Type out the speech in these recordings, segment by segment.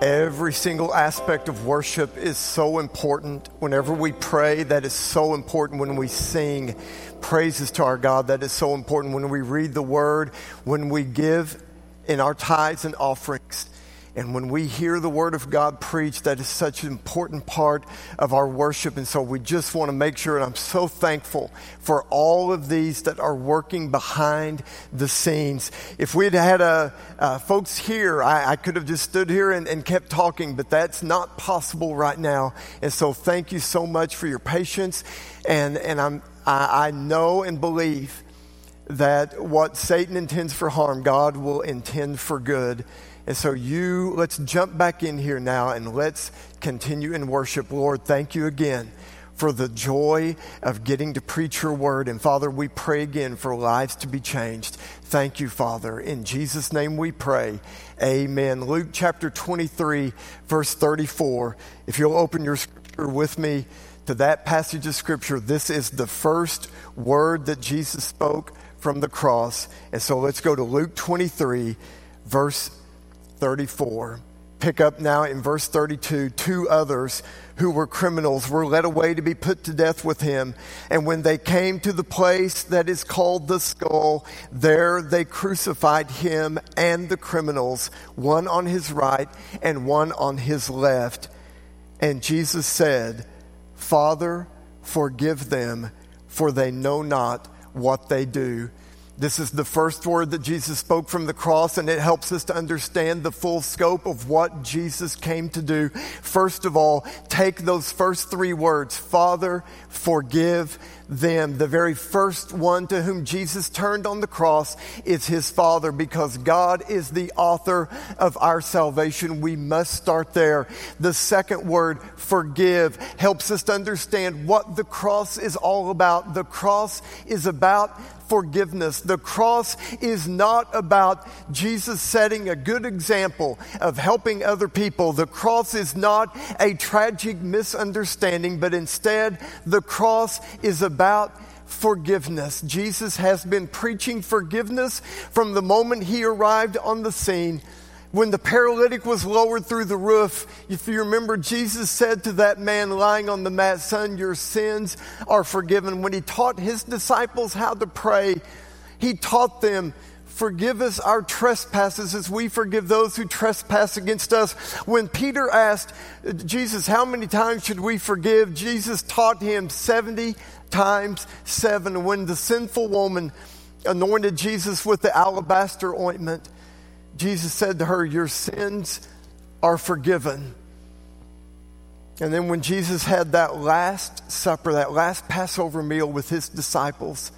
Every single aspect of worship is so important. Whenever we pray, that is so important. When we sing praises to our God, that is so important. When we read the word, when we give in our tithes and offerings, and when we hear the word of God preached, that is such an important part of our worship. And so we just want to make sure, and I'm so thankful for all of these that are working behind the scenes. If we'd had a, uh, folks here, I, I, could have just stood here and, and kept talking, but that's not possible right now. And so thank you so much for your patience. And, and I'm, I, I know and believe that what Satan intends for harm, God will intend for good. And so, you, let's jump back in here now and let's continue in worship. Lord, thank you again for the joy of getting to preach your word. And Father, we pray again for lives to be changed. Thank you, Father. In Jesus' name we pray. Amen. Luke chapter 23, verse 34. If you'll open your scripture with me to that passage of scripture, this is the first word that Jesus spoke from the cross. And so let's go to Luke 23, verse 34. Pick up now in verse 32. Two others who were criminals were led away to be put to death with him. And when they came to the place that is called the skull, there they crucified him and the criminals, one on his right and one on his left. And Jesus said, Father, forgive them, for they know not what they do. This is the first word that Jesus spoke from the cross, and it helps us to understand the full scope of what Jesus came to do. First of all, take those first three words Father, forgive them. The very first one to whom Jesus turned on the cross is his Father because God is the author of our salvation. We must start there. The second word, forgive, helps us to understand what the cross is all about. The cross is about forgiveness. The cross is not about Jesus setting a good example of helping other people. The cross is not a tragic misunderstanding, but instead, the cross is about forgiveness. Jesus has been preaching forgiveness from the moment he arrived on the scene when the paralytic was lowered through the roof, if you remember, Jesus said to that man lying on the mat, Son, your sins are forgiven. When he taught his disciples how to pray, he taught them, Forgive us our trespasses as we forgive those who trespass against us. When Peter asked Jesus, How many times should we forgive? Jesus taught him 70 times seven. When the sinful woman anointed Jesus with the alabaster ointment, Jesus said to her, Your sins are forgiven. And then when Jesus had that last supper, that last Passover meal with his disciples,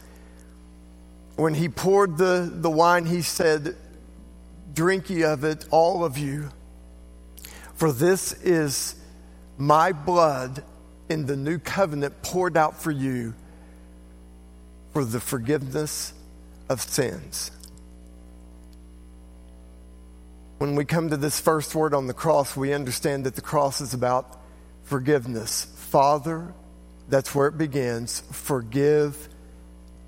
when he poured the, the wine, he said, Drink ye of it, all of you, for this is my blood in the new covenant poured out for you for the forgiveness of sins. When we come to this first word on the cross, we understand that the cross is about forgiveness. Father, that's where it begins. Forgive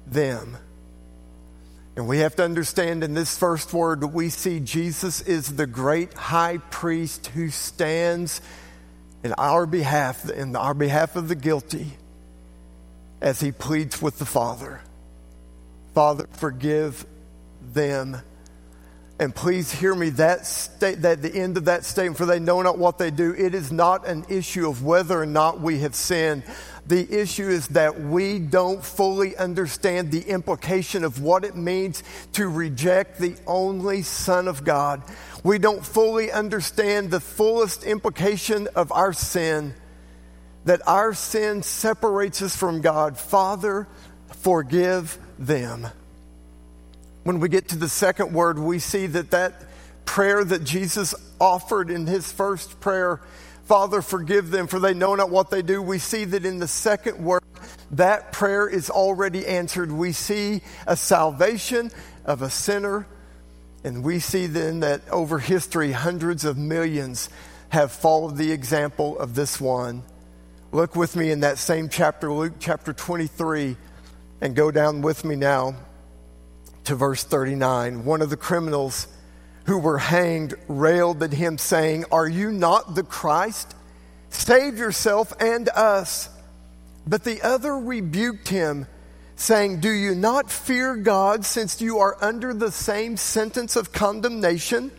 them. And we have to understand in this first word, we see Jesus is the great high priest who stands in our behalf, in our behalf of the guilty, as he pleads with the Father. Father, forgive them and please hear me, that, that the end of that statement, for they know not what they do, it is not an issue of whether or not we have sinned. The issue is that we don't fully understand the implication of what it means to reject the only Son of God. We don't fully understand the fullest implication of our sin, that our sin separates us from God. Father, forgive them. When we get to the second word, we see that that prayer that Jesus offered in his first prayer, Father, forgive them, for they know not what they do. We see that in the second word, that prayer is already answered. We see a salvation of a sinner, and we see then that over history, hundreds of millions have followed the example of this one. Look with me in that same chapter, Luke chapter 23, and go down with me now to verse 39. One of the criminals who were hanged railed at him, saying, Are you not the Christ? Save yourself and us. But the other rebuked him, saying, Do you not fear God, since you are under the same sentence of condemnation?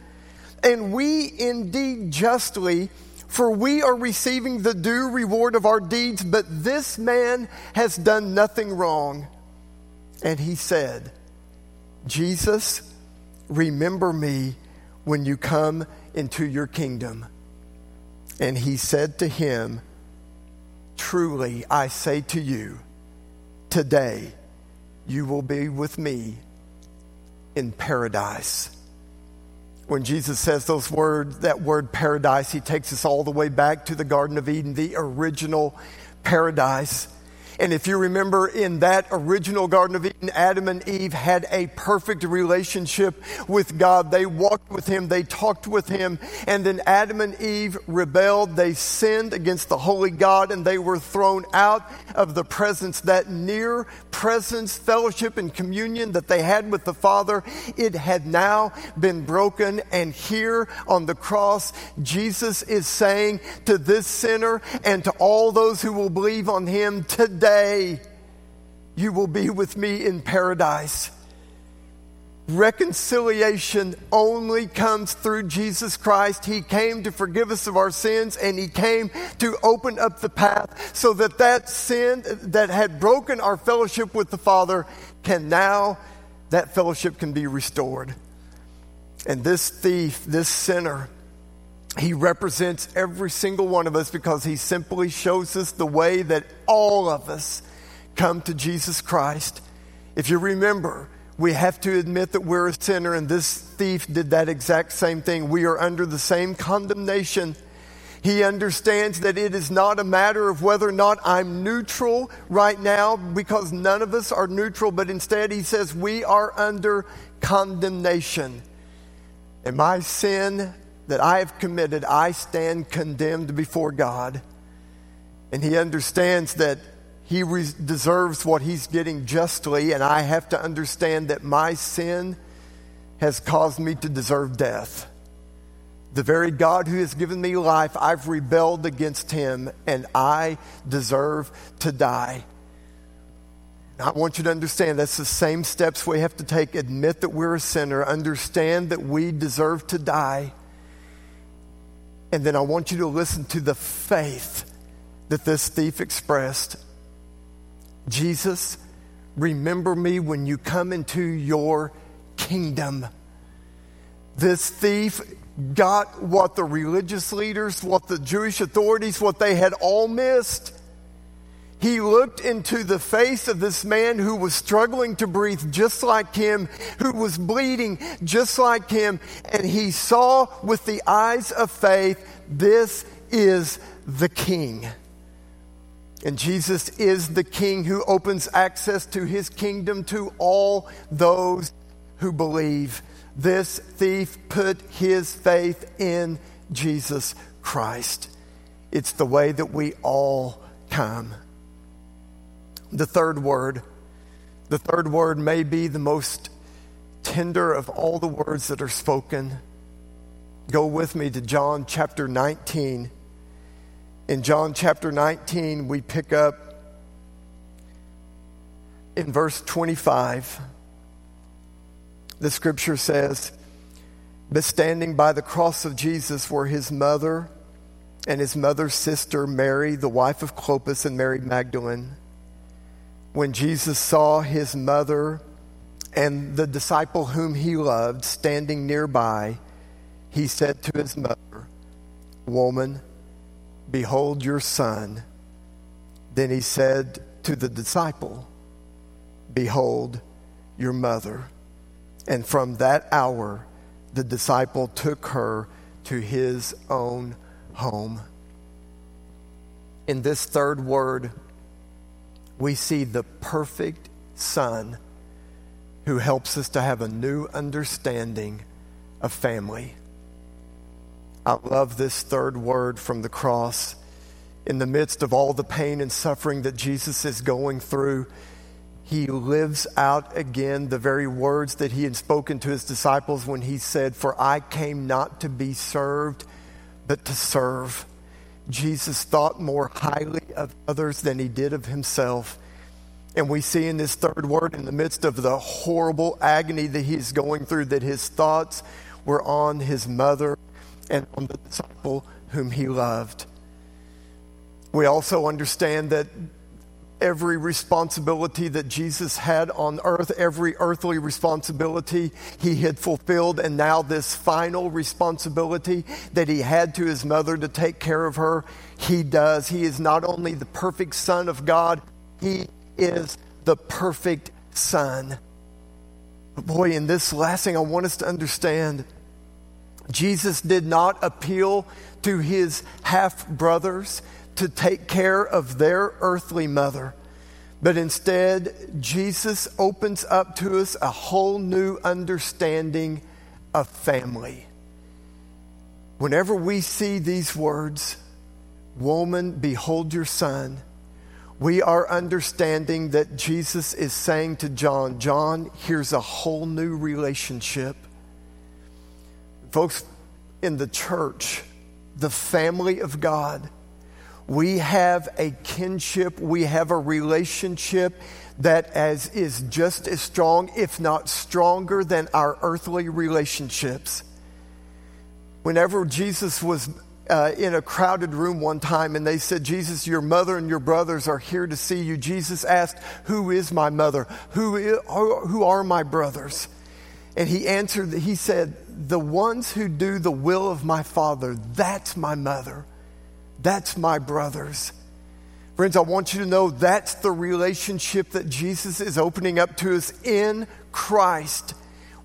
And we indeed justly, for we are receiving the due reward of our deeds, but this man has done nothing wrong. And he said, Jesus, remember me when you come into your kingdom. And he said to him, Truly, I say to you, today you will be with me in paradise. When Jesus says those words, that word paradise, he takes us all the way back to the Garden of Eden, the original paradise. And if you remember in that original Garden of Eden, Adam and Eve had a perfect relationship with God. They walked with Him, they talked with Him, and then Adam and Eve rebelled. They sinned against the holy God and they were thrown out of the presence, that near presence, fellowship, and communion that they had with the Father. It had now been broken. And here on the cross, Jesus is saying to this sinner and to all those who will believe on Him today, day you will be with me in paradise. Reconciliation only comes through Jesus Christ. He came to forgive us of our sins and He came to open up the path so that that sin that had broken our fellowship with the Father can now, that fellowship can be restored. And this thief, this sinner, he represents every single one of us because he simply shows us the way that all of us come to Jesus Christ. If you remember, we have to admit that we're a sinner, and this thief did that exact same thing. We are under the same condemnation. He understands that it is not a matter of whether or not I'm neutral right now, because none of us are neutral, but instead he says we are under condemnation. And my sin that I have committed, I stand condemned before God. And he understands that he re- deserves what he's getting justly, and I have to understand that my sin has caused me to deserve death. The very God who has given me life, I've rebelled against him, and I deserve to die. I want you to understand that's the same steps we have to take. Admit that we're a sinner, understand that we deserve to die and then I want you to listen to the faith that this thief expressed. Jesus, remember me when you come into your kingdom. This thief got what the religious leaders, what the Jewish authorities, what they had all missed. He looked into the face of this man who was struggling to breathe just like him, who was bleeding just like him, and he saw with the eyes of faith, this is the King. And Jesus is the King who opens access to his kingdom to all those who believe. This thief put his faith in Jesus Christ. It's the way that we all come the third word. The third word may be the most tender of all the words that are spoken. Go with me to John chapter 19. In John chapter 19, we pick up in verse 25. The scripture says, But standing by the cross of Jesus were his mother and his mother's sister, Mary, the wife of Clopas, and Mary Magdalene when Jesus saw his mother and the disciple whom he loved standing nearby, he said to his mother, Woman, behold your son. Then he said to the disciple, Behold your mother. And from that hour, the disciple took her to his own home. In this third word, we see the perfect Son who helps us to have a new understanding of family. I love this third word from the cross. In the midst of all the pain and suffering that Jesus is going through, he lives out again the very words that he had spoken to his disciples when he said, For I came not to be served, but to serve. Jesus thought more highly of others than he did of himself. And we see in this third word, in the midst of the horrible agony that he's going through, that his thoughts were on his mother and on the disciple whom he loved. We also understand that every responsibility that Jesus had on earth, every earthly responsibility he had fulfilled, and now this final responsibility that he had to his mother to take care of her, he does. He is not only the perfect Son of God, he is the perfect Son. Boy, in this last thing, I want us to understand Jesus did not appeal to his half brothers to take care of their earthly mother. But instead, Jesus opens up to us a whole new understanding of family. Whenever we see these words, Woman, behold your son, we are understanding that Jesus is saying to John, John, here's a whole new relationship. Folks, in the church, the family of God, we have a kinship, we have a relationship that as is just as strong, if not stronger, than our earthly relationships. Whenever Jesus was uh, in a crowded room one time and they said, Jesus, your mother and your brothers are here to see you. Jesus asked, Who is my mother? Who, is, who are my brothers? And he answered, He said, The ones who do the will of my Father, that's my mother. That's my brothers. Friends, I want you to know that's the relationship that Jesus is opening up to us in Christ.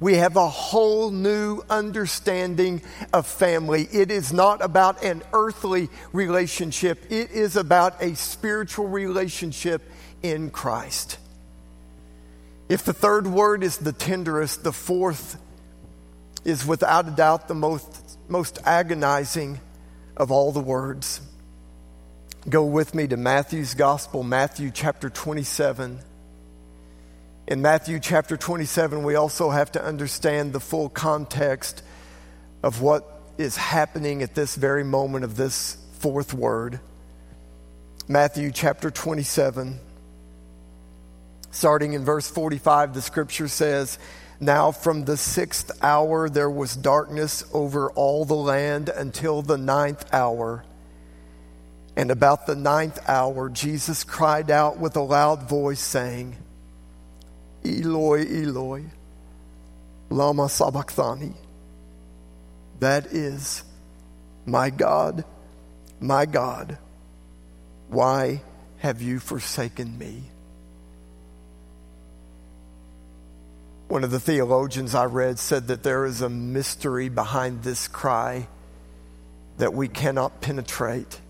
We have a whole new understanding of family. It is not about an earthly relationship, it is about a spiritual relationship in Christ. If the third word is the tenderest, the fourth is without a doubt the most, most agonizing of all the words. Go with me to Matthew's Gospel, Matthew chapter 27. In Matthew chapter 27, we also have to understand the full context of what is happening at this very moment of this fourth word. Matthew chapter 27, starting in verse 45, the scripture says, Now from the sixth hour there was darkness over all the land until the ninth hour. And about the ninth hour, Jesus cried out with a loud voice, saying, Eloi, Eloi, Lama Sabachthani. That is, my God, my God, why have you forsaken me? One of the theologians I read said that there is a mystery behind this cry that we cannot penetrate.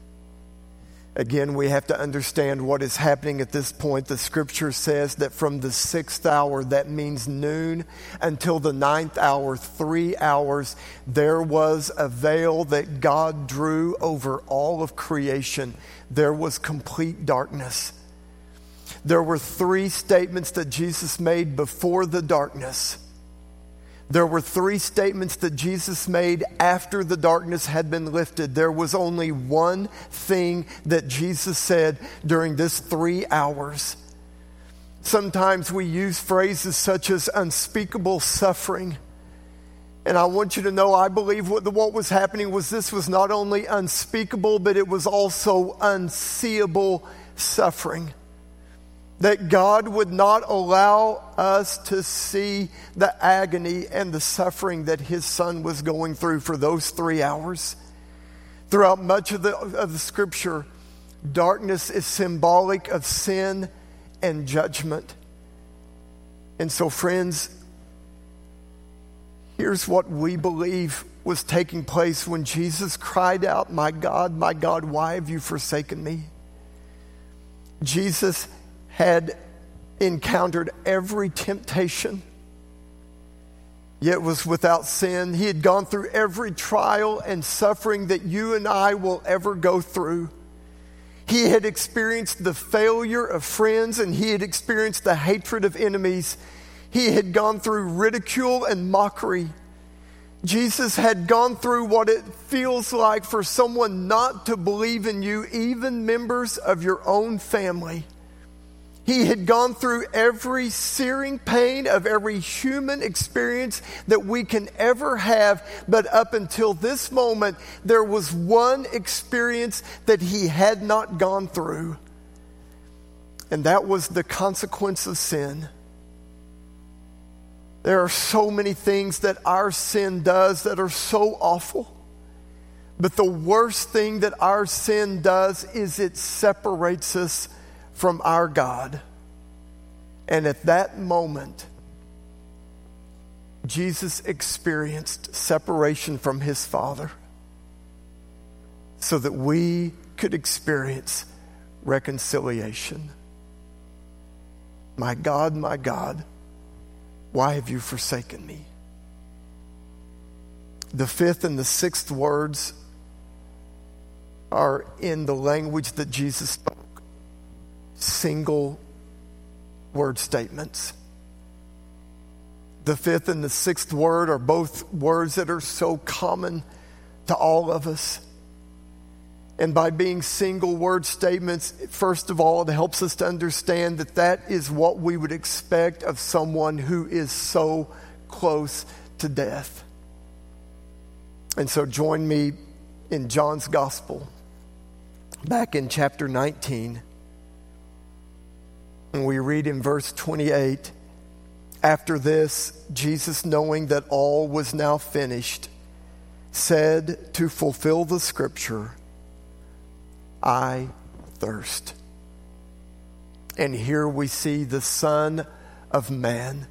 Again, we have to understand what is happening at this point. The scripture says that from the sixth hour, that means noon, until the ninth hour, three hours, there was a veil that God drew over all of creation. There was complete darkness. There were three statements that Jesus made before the darkness. There were three statements that Jesus made after the darkness had been lifted. There was only one thing that Jesus said during this three hours. Sometimes we use phrases such as unspeakable suffering. And I want you to know, I believe what, what was happening was this was not only unspeakable, but it was also unseeable suffering that God would not allow us to see the agony and the suffering that his son was going through for those three hours. Throughout much of the, of the scripture, darkness is symbolic of sin and judgment. And so, friends, here's what we believe was taking place when Jesus cried out, My God, my God, why have you forsaken me? Jesus had encountered every temptation, yet was without sin. He had gone through every trial and suffering that you and I will ever go through. He had experienced the failure of friends and he had experienced the hatred of enemies. He had gone through ridicule and mockery. Jesus had gone through what it feels like for someone not to believe in you, even members of your own family. He had gone through every searing pain of every human experience that we can ever have. But up until this moment, there was one experience that he had not gone through. And that was the consequence of sin. There are so many things that our sin does that are so awful. But the worst thing that our sin does is it separates us from our God. And at that moment, Jesus experienced separation from his Father so that we could experience reconciliation. My God, my God, why have you forsaken me? The fifth and the sixth words are in the language that Jesus spoke single word statements. The fifth and the sixth word are both words that are so common to all of us. And by being single word statements, first of all, it helps us to understand that that is what we would expect of someone who is so close to death. And so join me in John's Gospel, back in chapter 19. And we read in verse 28 After this, Jesus, knowing that all was now finished, said to fulfill the scripture, I thirst. And here we see the Son of Man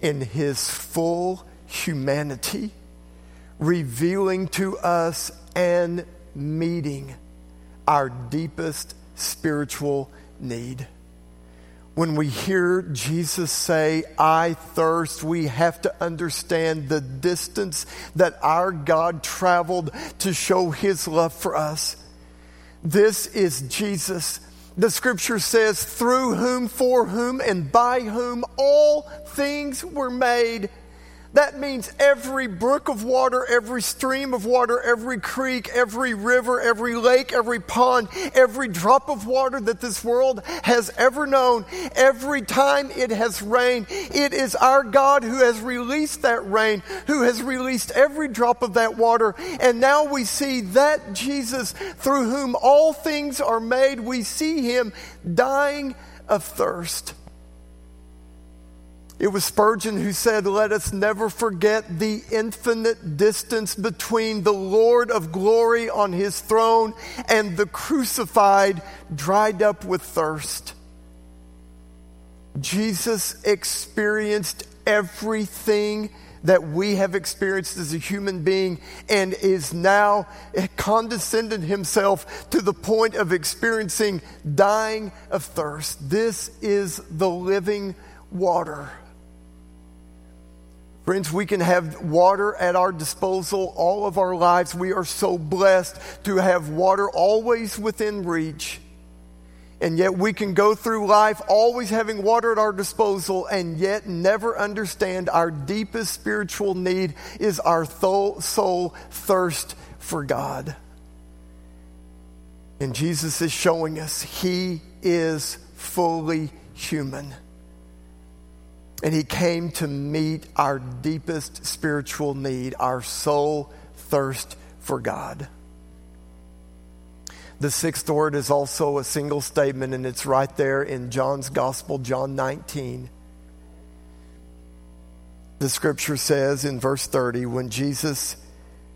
in his full humanity, revealing to us and meeting our deepest spiritual need. When we hear Jesus say, I thirst, we have to understand the distance that our God traveled to show his love for us. This is Jesus. The scripture says, through whom, for whom, and by whom all things were made that means every brook of water, every stream of water, every creek, every river, every lake, every pond, every drop of water that this world has ever known, every time it has rained, it is our God who has released that rain, who has released every drop of that water. And now we see that Jesus, through whom all things are made, we see him dying of thirst. It was Spurgeon who said, Let us never forget the infinite distance between the Lord of glory on his throne and the crucified, dried up with thirst. Jesus experienced everything that we have experienced as a human being and is now condescended himself to the point of experiencing dying of thirst. This is the living water. Friends, we can have water at our disposal all of our lives. We are so blessed to have water always within reach. And yet we can go through life always having water at our disposal and yet never understand our deepest spiritual need is our soul thirst for God. And Jesus is showing us he is fully human. And he came to meet our deepest spiritual need, our soul thirst for God. The sixth word is also a single statement, and it's right there in John's Gospel, John 19. The scripture says in verse 30 when Jesus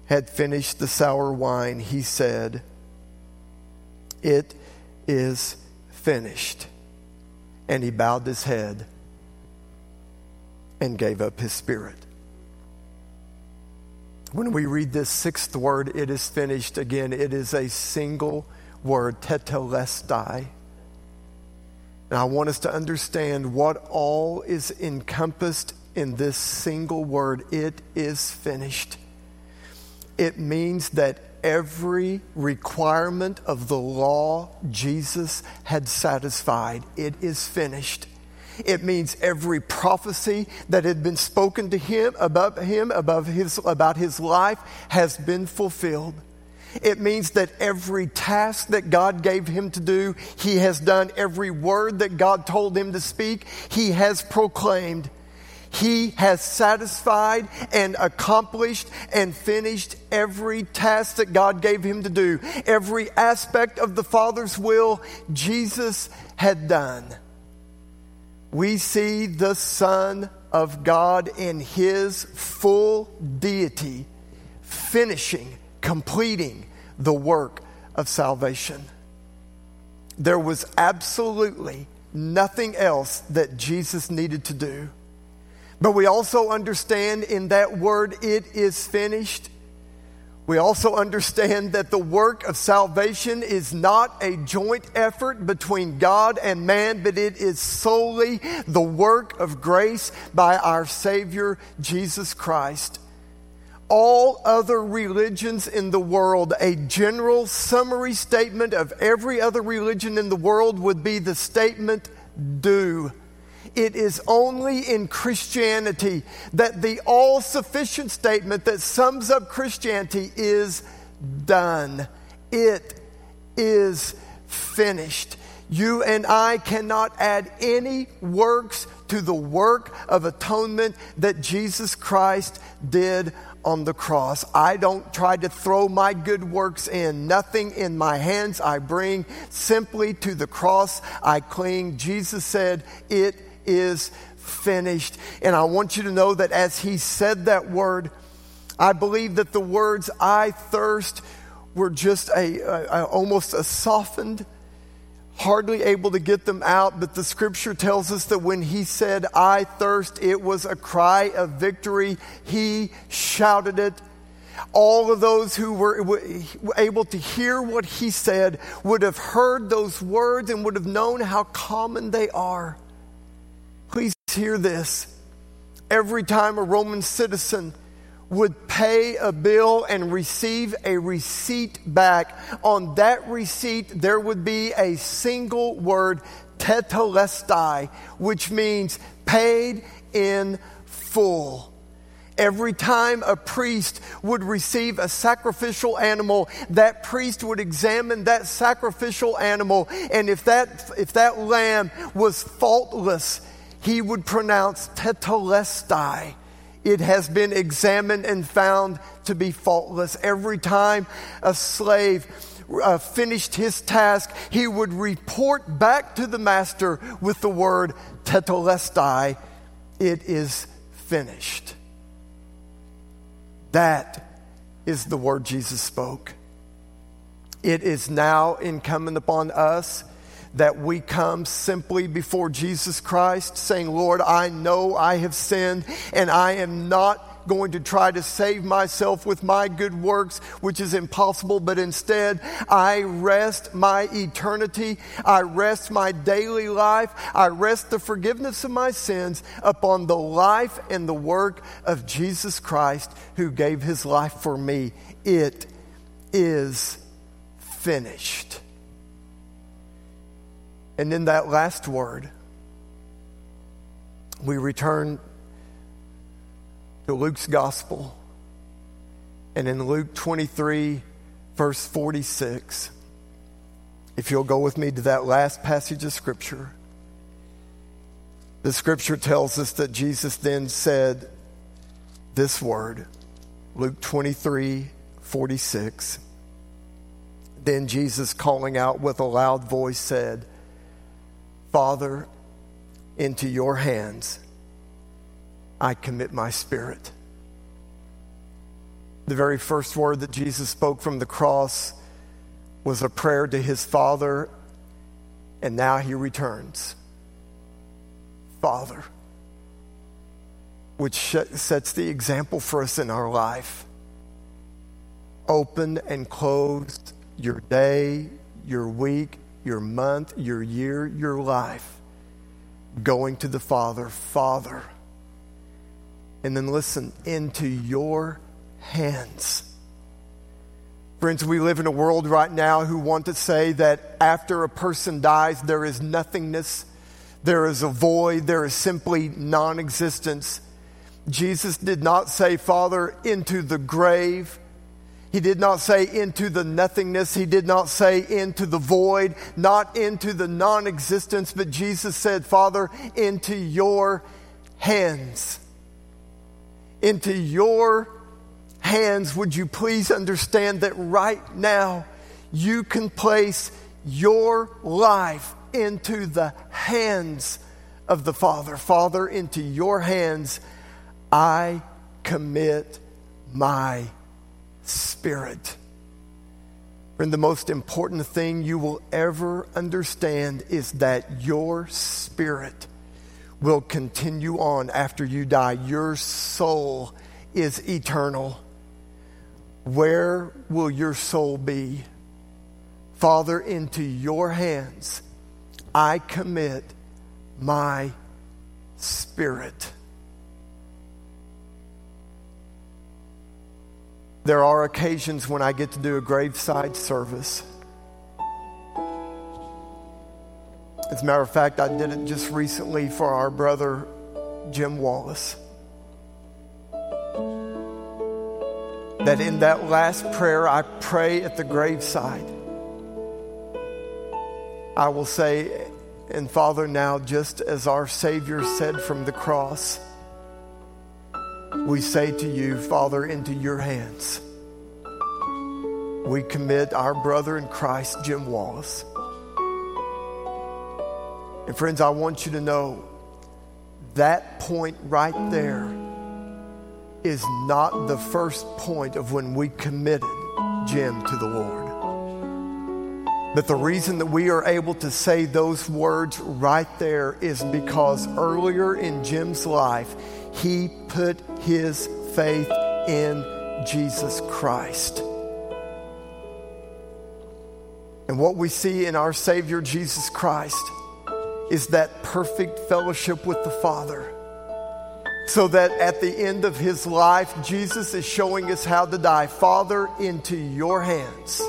had finished the sour wine, he said, It is finished. And he bowed his head and gave up his spirit. When we read this sixth word, it is finished again. It is a single word, tetelestai. And I want us to understand what all is encompassed in this single word. It is finished. It means that every requirement of the law Jesus had satisfied. It is finished. It means every prophecy that had been spoken to him about him above his, about his life has been fulfilled. It means that every task that God gave him to do, he has done. Every word that God told him to speak, he has proclaimed. He has satisfied and accomplished and finished every task that God gave him to do. Every aspect of the Father's will, Jesus had done. We see the Son of God in his full deity finishing, completing the work of salvation. There was absolutely nothing else that Jesus needed to do. But we also understand in that word, it is finished. We also understand that the work of salvation is not a joint effort between God and man, but it is solely the work of grace by our Savior, Jesus Christ. All other religions in the world, a general summary statement of every other religion in the world would be the statement, do. It is only in Christianity that the all sufficient statement that sums up Christianity is done. It is finished. You and I cannot add any works to the work of atonement that Jesus Christ did on the cross. I don't try to throw my good works in. Nothing in my hands I bring. Simply to the cross I cling. Jesus said, It is finished. And I want you to know that as he said that word, I believe that the words I thirst were just a, a, a, almost a softened, hardly able to get them out. But the scripture tells us that when he said, I thirst, it was a cry of victory. He shouted it. All of those who were able to hear what he said would have heard those words and would have known how common they are. Please hear this. Every time a Roman citizen would pay a bill and receive a receipt back, on that receipt there would be a single word, tetelestai, which means paid in full. Every time a priest would receive a sacrificial animal, that priest would examine that sacrificial animal, and if that, if that lamb was faultless, he would pronounce tetelestai. It has been examined and found to be faultless. Every time a slave uh, finished his task, he would report back to the master with the word tetelestai. It is finished. That is the word Jesus spoke. It is now incumbent upon us that we come simply before Jesus Christ saying, Lord, I know I have sinned and I am not going to try to save myself with my good works, which is impossible, but instead I rest my eternity. I rest my daily life. I rest the forgiveness of my sins upon the life and the work of Jesus Christ who gave his life for me. It is finished. And in that last word, we return to Luke's gospel. And in Luke 23, verse 46, if you'll go with me to that last passage of Scripture, the Scripture tells us that Jesus then said this word, Luke 23, 46. Then Jesus, calling out with a loud voice, said, Father, into your hands I commit my spirit. The very first word that Jesus spoke from the cross was a prayer to his Father, and now he returns. Father, which sets the example for us in our life. Open and closed your day, your week, your month, your year, your life going to the Father, Father. And then listen, into your hands. Friends, we live in a world right now who want to say that after a person dies, there is nothingness, there is a void, there is simply non existence. Jesus did not say, Father, into the grave. He did not say into the nothingness. He did not say into the void, not into the non existence, but Jesus said, Father, into your hands. Into your hands, would you please understand that right now you can place your life into the hands of the Father? Father, into your hands I commit my spirit. And the most important thing you will ever understand is that your spirit will continue on after you die. Your soul is eternal. Where will your soul be? Father, into your hands I commit my spirit. There are occasions when I get to do a graveside service. As a matter of fact, I did it just recently for our brother Jim Wallace. That in that last prayer I pray at the graveside, I will say, and Father, now just as our Savior said from the cross, we say to you, Father, into your hands. We commit our brother in Christ, Jim Wallace. And friends, I want you to know that point right there is not the first point of when we committed Jim to the Lord. But the reason that we are able to say those words right there is because earlier in Jim's life, he put his faith in Jesus Christ. And what we see in our Savior Jesus Christ is that perfect fellowship with the Father. So that at the end of his life, Jesus is showing us how to die. Father, into your hands.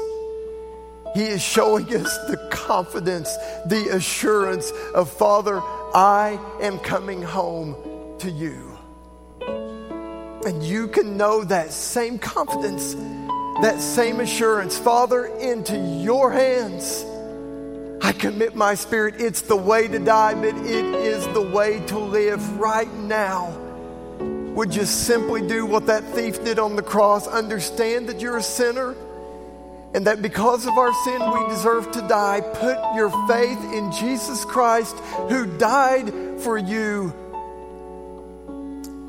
He is showing us the confidence, the assurance of, Father, I am coming home to you. And you can know that same confidence, that same assurance. Father, into your hands I commit my spirit. It's the way to die, but it is the way to live right now. Would you simply do what that thief did on the cross? Understand that you're a sinner and that because of our sin we deserve to die. Put your faith in Jesus Christ who died for you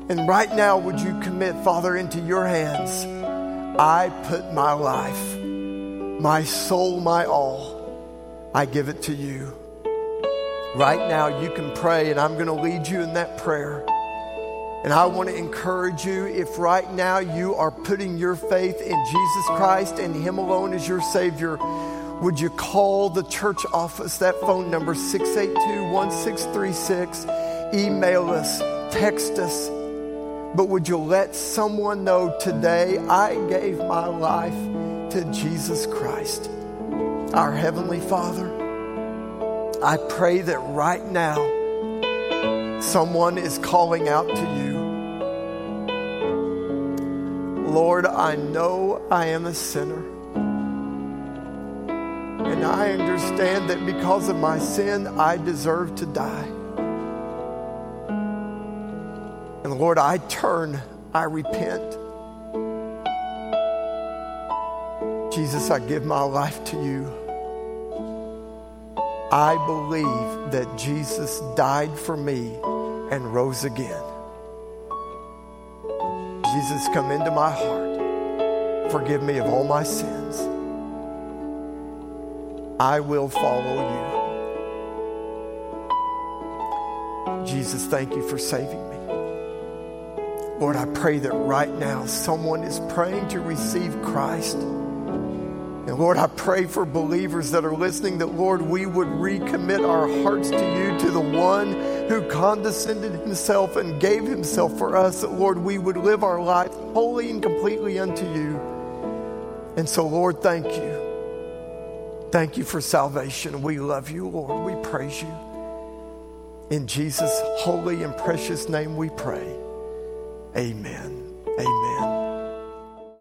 and right now, would you commit, Father, into your hands? I put my life, my soul, my all, I give it to you. Right now, you can pray, and I'm going to lead you in that prayer. And I want to encourage you if right now you are putting your faith in Jesus Christ and Him alone as your Savior, would you call the church office, that phone number 682 1636, email us, text us. But would you let someone know today I gave my life to Jesus Christ, our Heavenly Father? I pray that right now someone is calling out to you. Lord, I know I am a sinner. And I understand that because of my sin, I deserve to die. And Lord, I turn, I repent. Jesus, I give my life to you. I believe that Jesus died for me and rose again. Jesus, come into my heart. Forgive me of all my sins. I will follow you. Jesus, thank you for saving me. Lord, I pray that right now someone is praying to receive Christ. And Lord, I pray for believers that are listening that, Lord, we would recommit our hearts to you, to the one who condescended himself and gave himself for us, that, Lord, we would live our life wholly and completely unto you. And so, Lord, thank you. Thank you for salvation. We love you, Lord. We praise you. In Jesus' holy and precious name we pray. Amen. Amen.